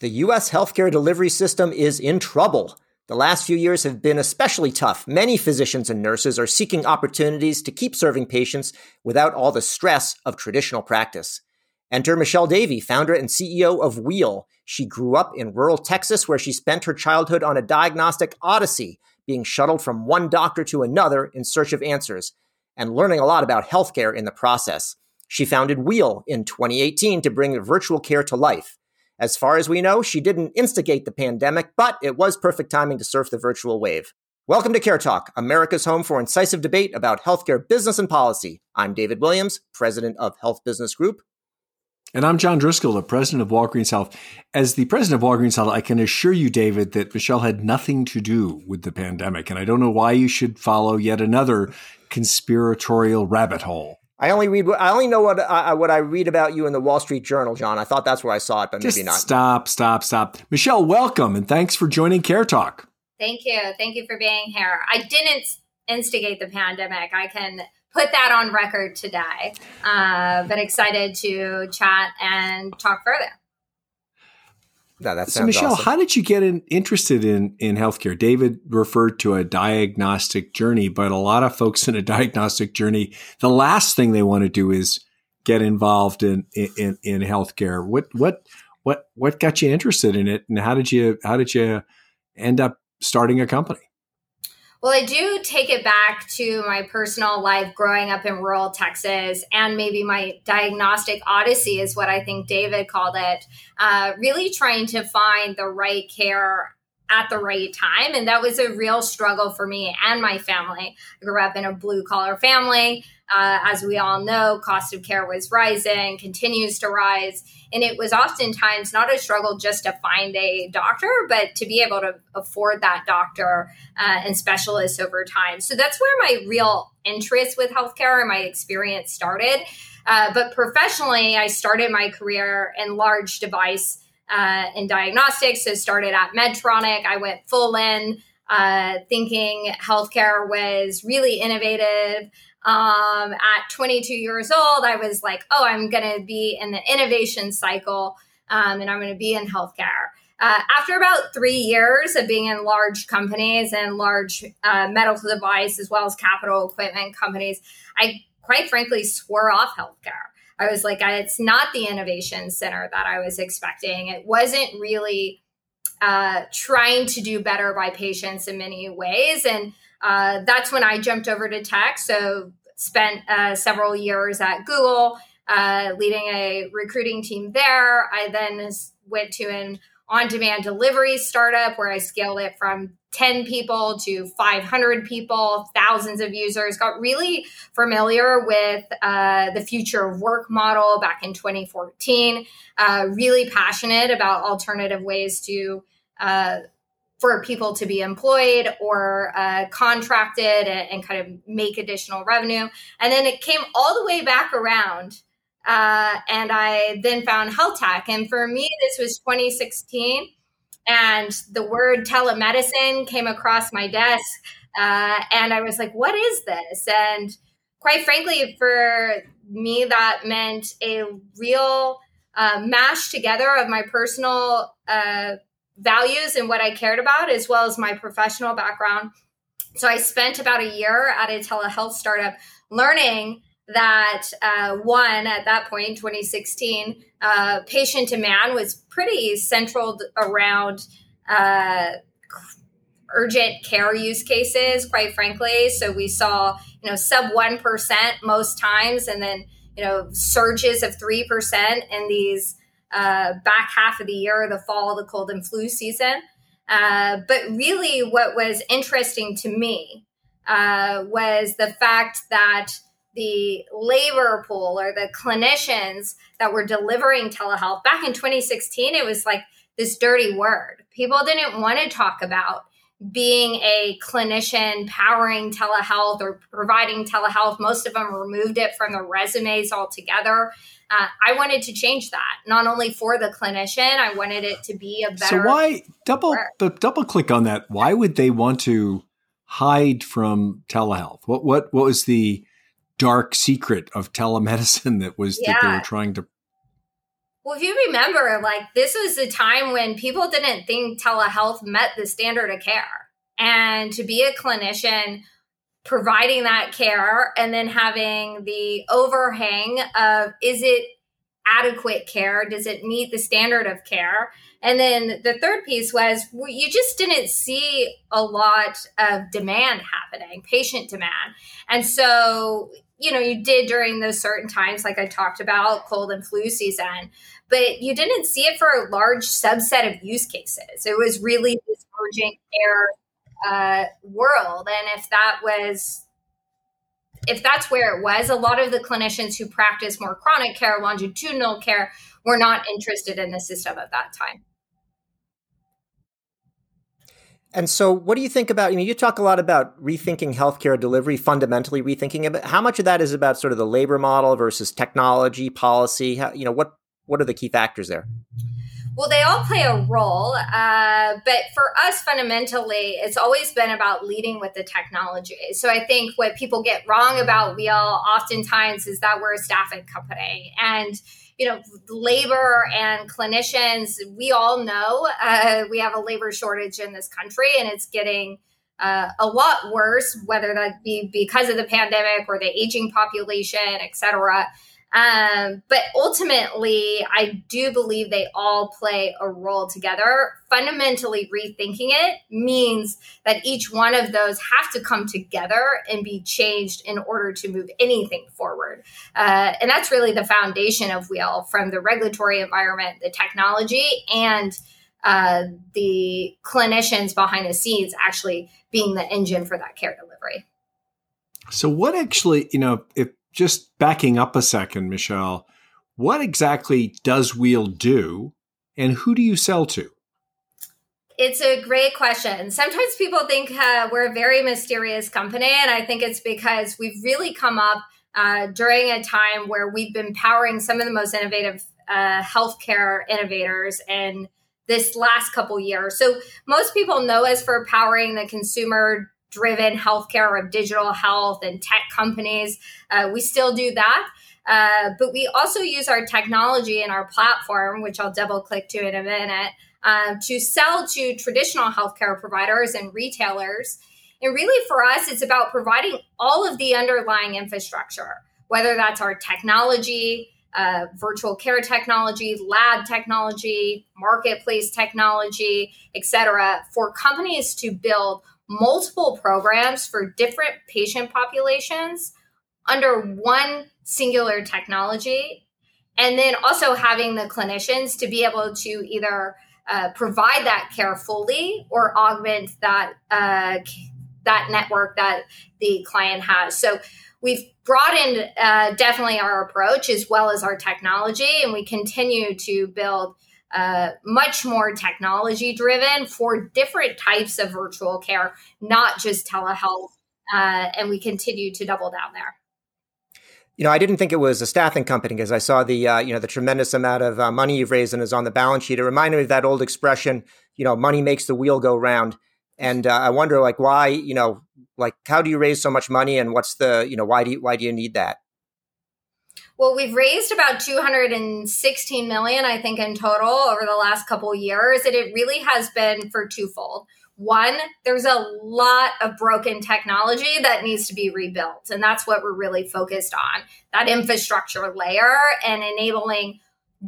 The U.S. healthcare delivery system is in trouble. The last few years have been especially tough. Many physicians and nurses are seeking opportunities to keep serving patients without all the stress of traditional practice. Enter Michelle Davey, founder and CEO of Wheel. She grew up in rural Texas, where she spent her childhood on a diagnostic odyssey, being shuttled from one doctor to another in search of answers, and learning a lot about healthcare in the process. She founded Wheel in 2018 to bring virtual care to life. As far as we know, she didn't instigate the pandemic, but it was perfect timing to surf the virtual wave. Welcome to Care Talk, America's home for incisive debate about healthcare business and policy. I'm David Williams, president of Health Business Group. And I'm John Driscoll, the president of Walgreens Health. As the president of Walgreens Health, I can assure you, David, that Michelle had nothing to do with the pandemic. And I don't know why you should follow yet another conspiratorial rabbit hole. I only read. I only know what I, what I read about you in the Wall Street Journal, John. I thought that's where I saw it, but Just maybe not. Stop, stop, stop. Michelle, welcome and thanks for joining Care Talk. Thank you, thank you for being here. I didn't instigate the pandemic. I can put that on record today. Uh, but excited to chat and talk further. No, that so, Michelle, awesome. how did you get in, interested in in healthcare? David referred to a diagnostic journey, but a lot of folks in a diagnostic journey, the last thing they want to do is get involved in in in healthcare. What what what what got you interested in it, and how did you how did you end up starting a company? Well, I do take it back to my personal life growing up in rural Texas and maybe my diagnostic odyssey, is what I think David called it. Uh, really trying to find the right care at the right time. And that was a real struggle for me and my family. I grew up in a blue collar family. Uh, as we all know, cost of care was rising, continues to rise. And it was oftentimes not a struggle just to find a doctor, but to be able to afford that doctor uh, and specialists over time. So that's where my real interest with healthcare and my experience started. Uh, but professionally, I started my career in large device uh, in diagnostics. So started at Medtronic. I went full in, uh, thinking healthcare was really innovative. Um, at 22 years old, I was like, oh, I'm going to be in the innovation cycle um, and I'm going to be in healthcare. Uh, after about three years of being in large companies and large uh, medical device as well as capital equipment companies, I quite frankly swore off healthcare. I was like, it's not the innovation center that I was expecting. It wasn't really uh, trying to do better by patients in many ways. And uh, that's when I jumped over to tech. So spent uh, several years at Google, uh, leading a recruiting team there. I then went to an on-demand delivery startup where I scaled it from 10 people to 500 people, thousands of users. Got really familiar with uh, the future of work model back in 2014. Uh, really passionate about alternative ways to uh, for people to be employed or uh, contracted and, and, kind of make additional revenue. And then it came all the way back around. Uh, and I then found health tech. And for me, this was 2016. And the word telemedicine came across my desk. Uh, and I was like, what is this? And quite frankly, for me, that meant a real uh, mash together of my personal uh, values and what I cared about, as well as my professional background. So I spent about a year at a telehealth startup learning that uh, one at that point 2016 uh, patient demand was pretty central around uh, urgent care use cases quite frankly so we saw you know sub 1% most times and then you know surges of 3% in these uh, back half of the year, the fall, the cold and flu season. Uh, but really, what was interesting to me uh, was the fact that the labor pool or the clinicians that were delivering telehealth back in 2016, it was like this dirty word. People didn't want to talk about being a clinician powering telehealth or providing telehealth. Most of them removed it from their resumes altogether. Uh, I wanted to change that, not only for the clinician, I wanted it to be a better. So why double but double click on that? Why would they want to hide from telehealth? What what what was the dark secret of telemedicine that was yeah. that they were trying to Well, if you remember, like this was the time when people didn't think telehealth met the standard of care. And to be a clinician providing that care and then having the overhang of is it adequate care? Does it meet the standard of care? And then the third piece was you just didn't see a lot of demand happening, patient demand. And so, you know, you did during those certain times, like I talked about, cold and flu season, but you didn't see it for a large subset of use cases. It was really this urgent care uh, world. And if that was if that's where it was, a lot of the clinicians who practice more chronic care, longitudinal care, were not interested in the system at that time. And so, what do you think about? I mean, you talk a lot about rethinking healthcare delivery, fundamentally rethinking it. How much of that is about sort of the labor model versus technology, policy? How, you know, what what are the key factors there? Well, they all play a role, uh, but for us, fundamentally, it's always been about leading with the technology. So I think what people get wrong about Wheel oftentimes is that we're a staffing company, and you know, labor and clinicians. We all know uh, we have a labor shortage in this country, and it's getting. Uh, a lot worse, whether that be because of the pandemic or the aging population, et cetera. Um, but ultimately, I do believe they all play a role together. Fundamentally, rethinking it means that each one of those have to come together and be changed in order to move anything forward. Uh, and that's really the foundation of Wheel from the regulatory environment, the technology, and uh, the clinicians behind the scenes actually being the engine for that care delivery. So, what actually, you know, if just backing up a second, Michelle, what exactly does Wheel do and who do you sell to? It's a great question. Sometimes people think uh, we're a very mysterious company, and I think it's because we've really come up uh, during a time where we've been powering some of the most innovative uh, healthcare innovators in this last couple years. So most people know us for powering the consumer driven healthcare of digital health and tech companies. Uh, we still do that. Uh, but we also use our technology and our platform, which I'll double click to in a minute, um, to sell to traditional healthcare providers and retailers. And really, for us, it's about providing all of the underlying infrastructure, whether that's our technology, uh, virtual care technology, lab technology, marketplace technology, et cetera, for companies to build multiple programs for different patient populations under one singular technology. And then also having the clinicians to be able to either uh, provide that care fully or augment that uh, that network that the client has. So we've broadened uh, definitely our approach as well as our technology, and we continue to build uh, much more technology driven for different types of virtual care, not just telehealth. Uh, and we continue to double down there. You know, I didn't think it was a staffing company because I saw the uh, you know the tremendous amount of uh, money you've raised and is on the balance sheet. It reminded me of that old expression, you know, money makes the wheel go round. And uh, I wonder, like, why, you know, like, how do you raise so much money, and what's the, you know, why do you, why do you need that? Well, we've raised about 216 million, I think, in total over the last couple years. And it really has been for twofold. One, there's a lot of broken technology that needs to be rebuilt. And that's what we're really focused on that infrastructure layer and enabling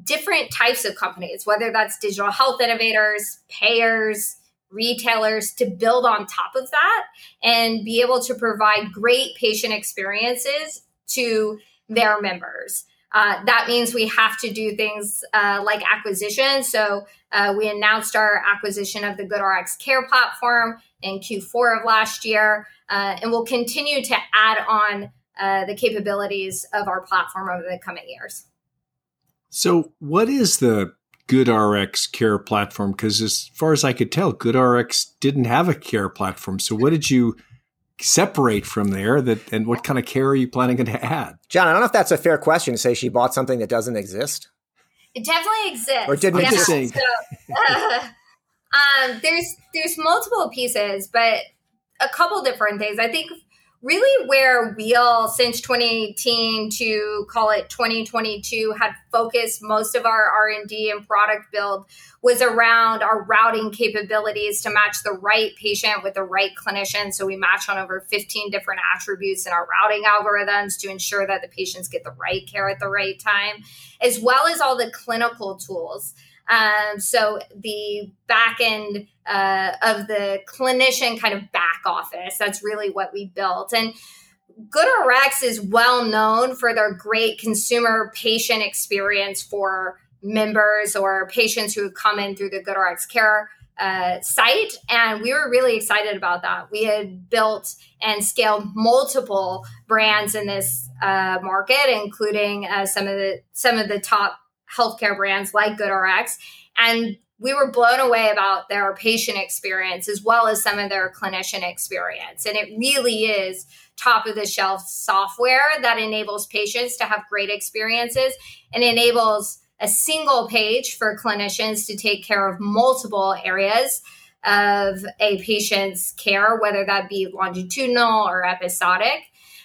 different types of companies, whether that's digital health innovators, payers, retailers, to build on top of that and be able to provide great patient experiences to their members. Uh, that means we have to do things uh, like acquisition. So uh, we announced our acquisition of the GoodRx Care platform in Q4 of last year, uh, and we'll continue to add on uh, the capabilities of our platform over the coming years. So, what is the GoodRx Care platform? Because as far as I could tell, GoodRx didn't have a care platform. So, what did you separate from there that and what kind of care are you planning to add? John i don't know if that's a fair question to say she bought something that doesn't exist. It definitely exists. Or didn't yeah. exist. so, uh, um, there's there's multiple pieces but a couple different things. I think really where Wheel since 2018 to call it 2022 had focused most of our R&D and product build was around our routing capabilities to match the right patient with the right clinician. So we match on over 15 different attributes in our routing algorithms to ensure that the patients get the right care at the right time, as well as all the clinical tools. Um, so the back end uh, of the clinician kind of back office, that's really what we built. And GoodRx is well known for their great consumer patient experience for members or patients who come in through the GoodRx Care uh, site. And we were really excited about that. We had built and scaled multiple brands in this uh, market, including uh, some of the some of the top healthcare brands like GoodRx. And we were blown away about their patient experience as well as some of their clinician experience. And it really is top of the shelf software that enables patients to have great experiences and enables a single page for clinicians to take care of multiple areas of a patient's care, whether that be longitudinal or episodic.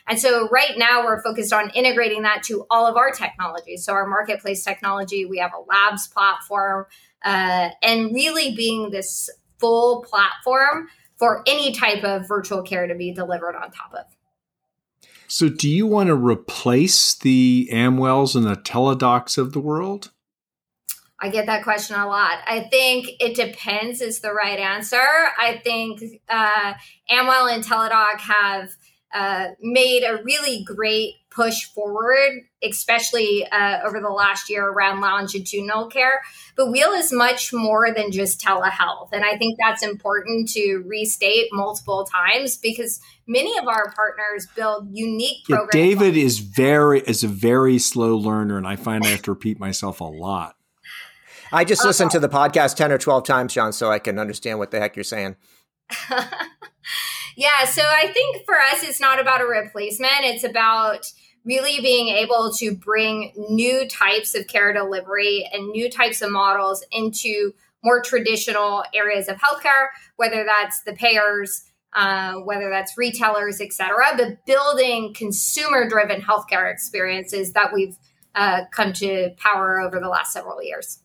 And so right now we're focused on integrating that to all of our technology. So our marketplace technology, we have a labs platform, uh, and really being this full platform for any type of virtual care to be delivered on top of. So, do you want to replace the Amwells and the Teladocs of the world? I get that question a lot. I think it depends is the right answer. I think uh, Amwell and Teladoc have uh, made a really great push forward, especially uh, over the last year around longitudinal care. But Wheel is much more than just telehealth. And I think that's important to restate multiple times because many of our partners build unique programs. Yeah, David is very is a very slow learner, and I find I have to repeat myself a lot. I just listened to the podcast 10 or 12 times, John, so I can understand what the heck you're saying. Yeah, so I think for us, it's not about a replacement. It's about really being able to bring new types of care delivery and new types of models into more traditional areas of healthcare, whether that's the payers, uh, whether that's retailers, et cetera, but building consumer driven healthcare experiences that we've uh, come to power over the last several years.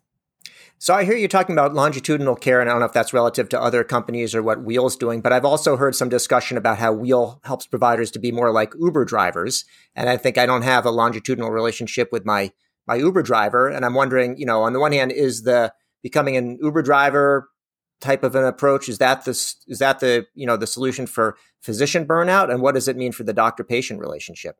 So I hear you talking about longitudinal care, and I don't know if that's relative to other companies or what Wheel's doing, but I've also heard some discussion about how Wheel helps providers to be more like Uber drivers. And I think I don't have a longitudinal relationship with my my Uber driver, and I'm wondering, you know, on the one hand, is the becoming an Uber driver type of an approach is that the is that the you know the solution for physician burnout, and what does it mean for the doctor patient relationship?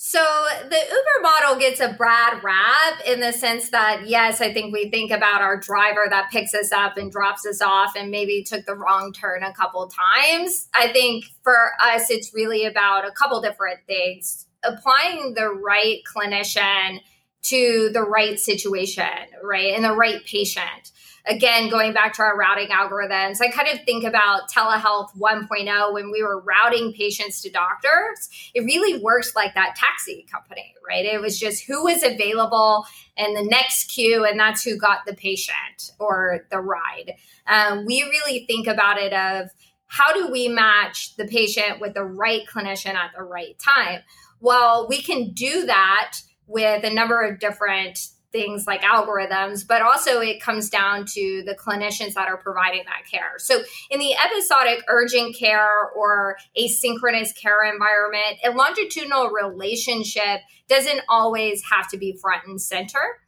So the Uber model gets a bad rap in the sense that, yes, I think we think about our driver that picks us up and drops us off and maybe took the wrong turn a couple times. I think for us, it's really about a couple different things applying the right clinician to the right situation, right? And the right patient again, going back to our routing algorithms, I kind of think about telehealth 1.0 when we were routing patients to doctors. It really worked like that taxi company, right? It was just who was available in the next queue, and that's who got the patient or the ride. Um, we really think about it of how do we match the patient with the right clinician at the right time? Well, we can do that with a number of different things like algorithms, but also it comes down to the clinicians that are providing that care. So, in the episodic urgent care or asynchronous care environment, a longitudinal relationship doesn't always have to be front and center.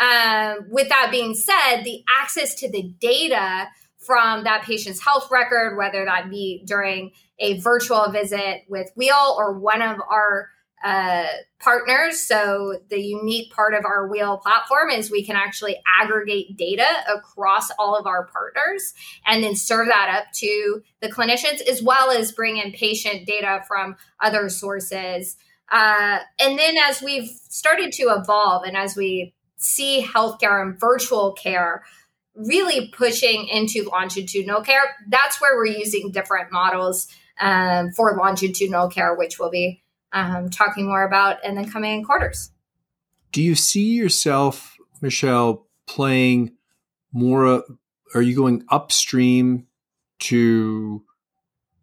Um, with that being said, the access to the data from that patient's health record, whether that be during a virtual visit with Wheel or one of our uh, partners. So, the unique part of our Wheel platform is we can actually aggregate data across all of our partners and then serve that up to the clinicians, as well as bring in patient data from other sources. Uh, and then, as we've started to evolve and as we see healthcare and virtual care, really pushing into longitudinal care, that's where we're using different models um, for longitudinal care, which will be um, talking more about in the coming in quarters. Do you see yourself, Michelle, playing more? Are you going upstream to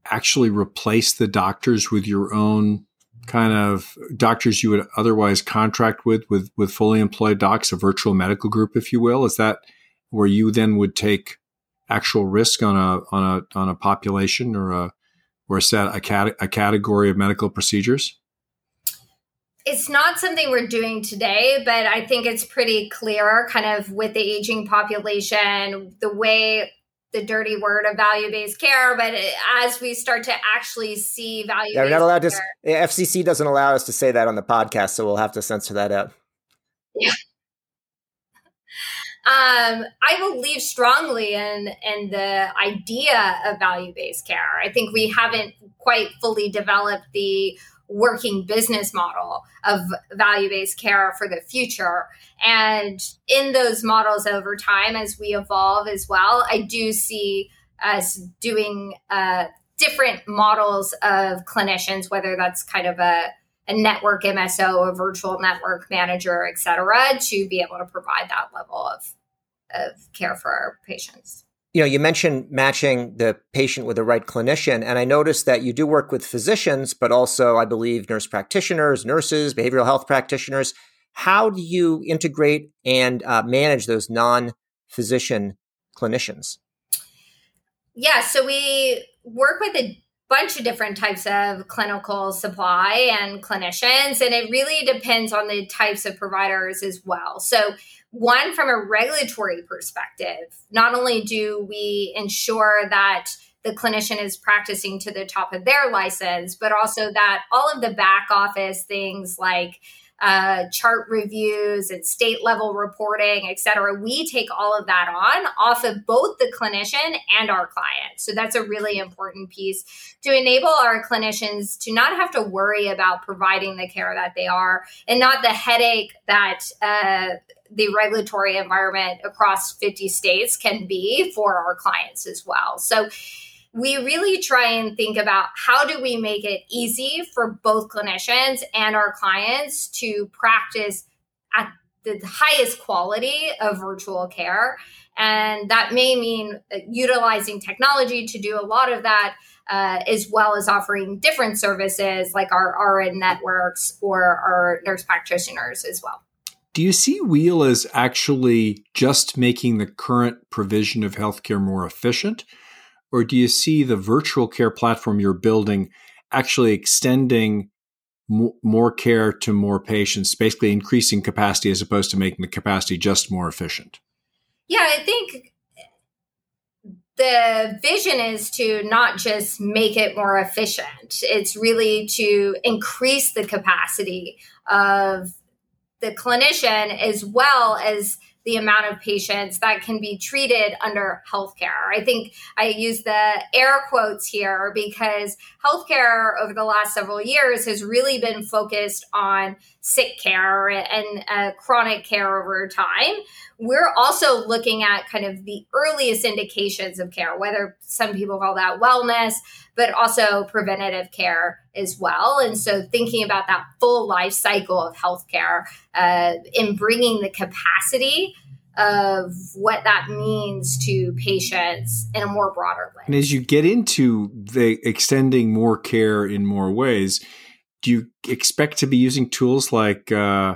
actually replace the doctors with your own kind of doctors you would otherwise contract with, with, with fully employed docs, a virtual medical group, if you will? Is that where you then would take actual risk on a, on a, on a population or a, or a set, a, cat, a category of medical procedures? it's not something we're doing today, but I think it's pretty clear, kind of with the aging population, the way the dirty word of value based care. But as we start to actually see value, yeah, we're not allowed care, to. FCC doesn't allow us to say that on the podcast, so we'll have to censor that out. Yeah. Um, I believe strongly in in the idea of value based care. I think we haven't quite fully developed the working business model of value based care for the future. And in those models over time, as we evolve as well, I do see us doing uh, different models of clinicians, whether that's kind of a, a network MSO, a virtual network manager, et cetera, to be able to provide that level of, of care for our patients you know, you mentioned matching the patient with the right clinician, and I noticed that you do work with physicians, but also, I believe, nurse practitioners, nurses, behavioral health practitioners. How do you integrate and uh, manage those non-physician clinicians? Yeah, so we work with a bunch of different types of clinical supply and clinicians, and it really depends on the types of providers as well. So one from a regulatory perspective not only do we ensure that the clinician is practicing to the top of their license but also that all of the back office things like uh, chart reviews and state level reporting, et cetera. We take all of that on off of both the clinician and our client. So that's a really important piece to enable our clinicians to not have to worry about providing the care that they are and not the headache that uh, the regulatory environment across 50 states can be for our clients as well. So we really try and think about how do we make it easy for both clinicians and our clients to practice at the highest quality of virtual care. And that may mean utilizing technology to do a lot of that, uh, as well as offering different services like our RN networks or our nurse practitioners as well. Do you see Wheel as actually just making the current provision of healthcare more efficient? Or do you see the virtual care platform you're building actually extending more care to more patients, basically increasing capacity as opposed to making the capacity just more efficient? Yeah, I think the vision is to not just make it more efficient, it's really to increase the capacity of the clinician as well as the amount of patients that can be treated under healthcare. I think I use the air quotes here because healthcare over the last several years has really been focused on sick care and uh, chronic care over time. We're also looking at kind of the earliest indications of care, whether some people call that wellness, but also preventative care as well. And so thinking about that full life cycle of healthcare uh, in bringing the capacity of what that means to patients in a more broader way. And as you get into the extending more care in more ways, do you expect to be using tools like uh,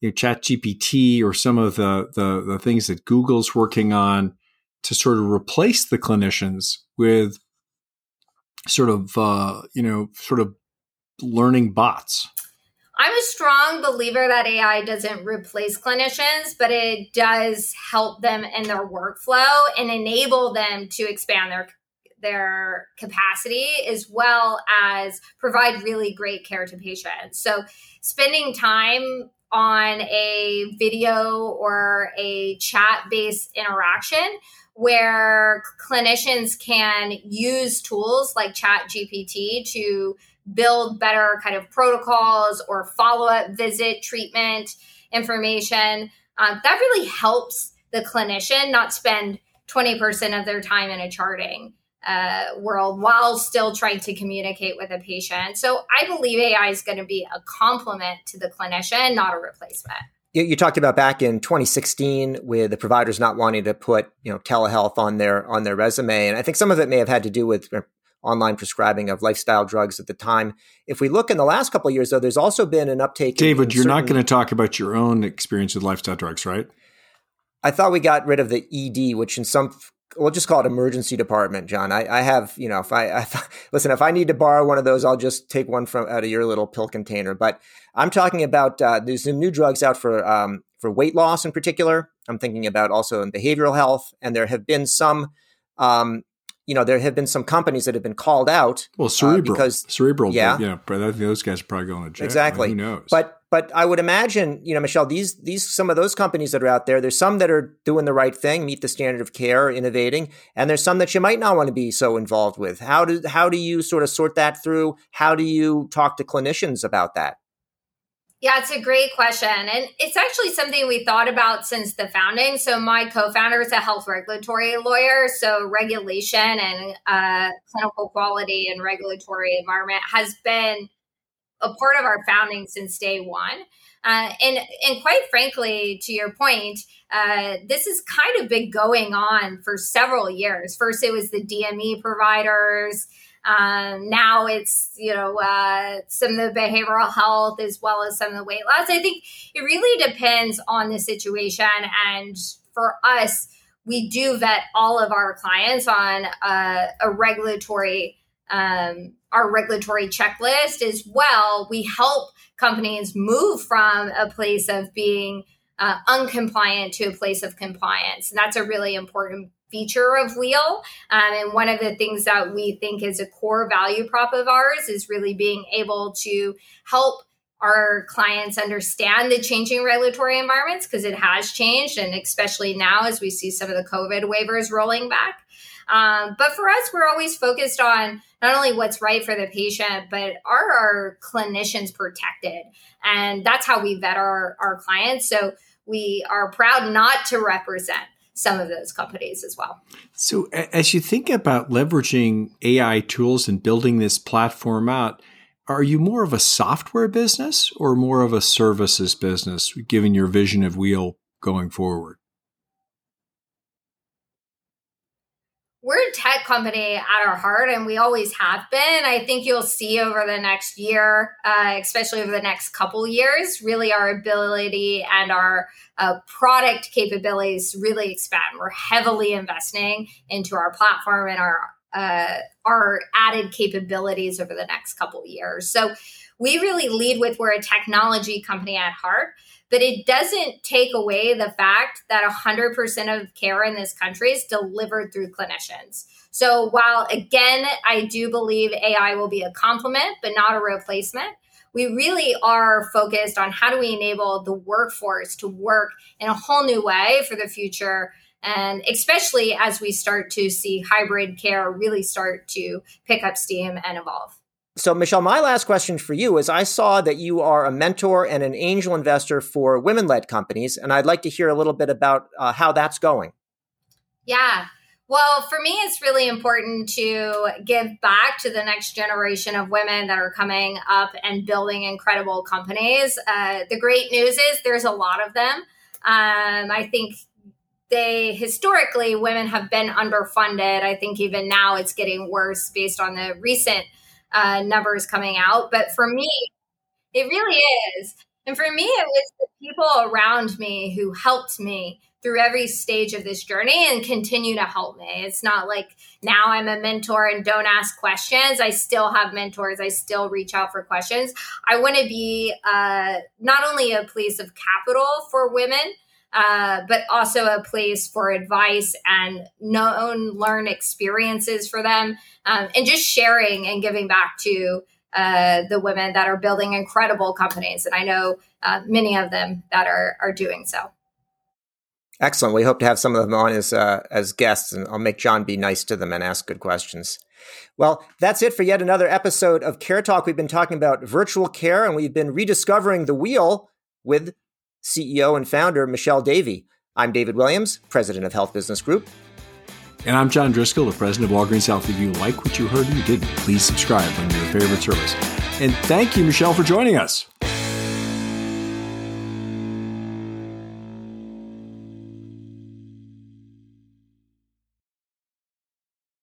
you know, Chat GPT or some of the, the the things that Google's working on to sort of replace the clinicians with sort of uh, you know sort of learning bots? I'm a strong believer that AI doesn't replace clinicians, but it does help them in their workflow and enable them to expand their their capacity as well as provide really great care to patients. So spending time on a video or a chat based interaction where clinicians can use tools like chat gpt to build better kind of protocols or follow up visit treatment information. Um, that really helps the clinician not spend 20% of their time in a charting uh, world while still trying to communicate with a patient. So I believe AI is going to be a complement to the clinician, not a replacement. You, you talked about back in 2016 with the providers not wanting to put you know telehealth on their on their resume, and I think some of it may have had to do with online prescribing of lifestyle drugs at the time. If we look in the last couple of years, though, there's also been an uptake. David, in you're certain, not going to talk about your own experience with lifestyle drugs, right? I thought we got rid of the ED, which in some we'll just call it emergency department, John. I, I have, you know, if I, I, listen, if I need to borrow one of those, I'll just take one from out of your little pill container. But I'm talking about uh, there's some new drugs out for um, for weight loss in particular. I'm thinking about also in behavioral health, and there have been some. Um, you know, there have been some companies that have been called out. Well, cerebral, uh, because cerebral, yeah, know, but I think those guys are probably going to jail. Exactly. Who knows? But but I would imagine, you know, Michelle, these these some of those companies that are out there, there's some that are doing the right thing, meet the standard of care, innovating, and there's some that you might not want to be so involved with. How do how do you sort of sort that through? How do you talk to clinicians about that? Yeah, it's a great question. And it's actually something we thought about since the founding. So, my co founder is a health regulatory lawyer. So, regulation and uh, clinical quality and regulatory environment has been a part of our founding since day one. Uh, and and quite frankly, to your point, uh, this has kind of been going on for several years. First, it was the DME providers. Um, now it's you know uh, some of the behavioral health as well as some of the weight loss. I think it really depends on the situation, and for us, we do vet all of our clients on uh, a regulatory um, our regulatory checklist as well. We help companies move from a place of being uh, uncompliant to a place of compliance, and that's a really important feature of Wheel. Um, and one of the things that we think is a core value prop of ours is really being able to help our clients understand the changing regulatory environments because it has changed, and especially now as we see some of the COVID waivers rolling back. Um, but for us, we're always focused on not only what's right for the patient, but are our clinicians protected? And that's how we vet our, our clients. So we are proud not to represent some of those companies as well. So, as you think about leveraging AI tools and building this platform out, are you more of a software business or more of a services business, given your vision of Wheel going forward? We're a tech company at our heart and we always have been. I think you'll see over the next year uh, especially over the next couple years really our ability and our uh, product capabilities really expand. We're heavily investing into our platform and our uh, our added capabilities over the next couple years. So we really lead with we're a technology company at heart but it doesn't take away the fact that 100% of care in this country is delivered through clinicians. So, while again, I do believe AI will be a complement, but not a replacement, we really are focused on how do we enable the workforce to work in a whole new way for the future. And especially as we start to see hybrid care really start to pick up steam and evolve. So, Michelle, my last question for you is I saw that you are a mentor and an angel investor for women led companies, and I'd like to hear a little bit about uh, how that's going. Yeah. Well, for me, it's really important to give back to the next generation of women that are coming up and building incredible companies. Uh, the great news is there's a lot of them. Um, I think they historically, women have been underfunded. I think even now it's getting worse based on the recent uh, numbers coming out. But for me, it really is. And for me, it was the people around me who helped me through every stage of this journey and continue to help me. It's not like now I'm a mentor and don't ask questions. I still have mentors. I still reach out for questions. I want to be uh, not only a place of capital for women, uh, but also a place for advice and known learn experiences for them um, and just sharing and giving back to uh, the women that are building incredible companies. And i know uh, many of them that are are doing so. Excellent. We hope to have some of them on as uh, as guests and i'll make john be nice to them and ask good questions. Well, that's it for yet another episode of Care Talk. We've been talking about virtual care and we've been rediscovering the wheel with CEO and founder Michelle Davey. I'm David Williams, president of Health Business Group. And I'm John Driscoll, the president of Walgreens Health. If you like what you heard and you didn't, please subscribe on your favorite service. And thank you, Michelle, for joining us.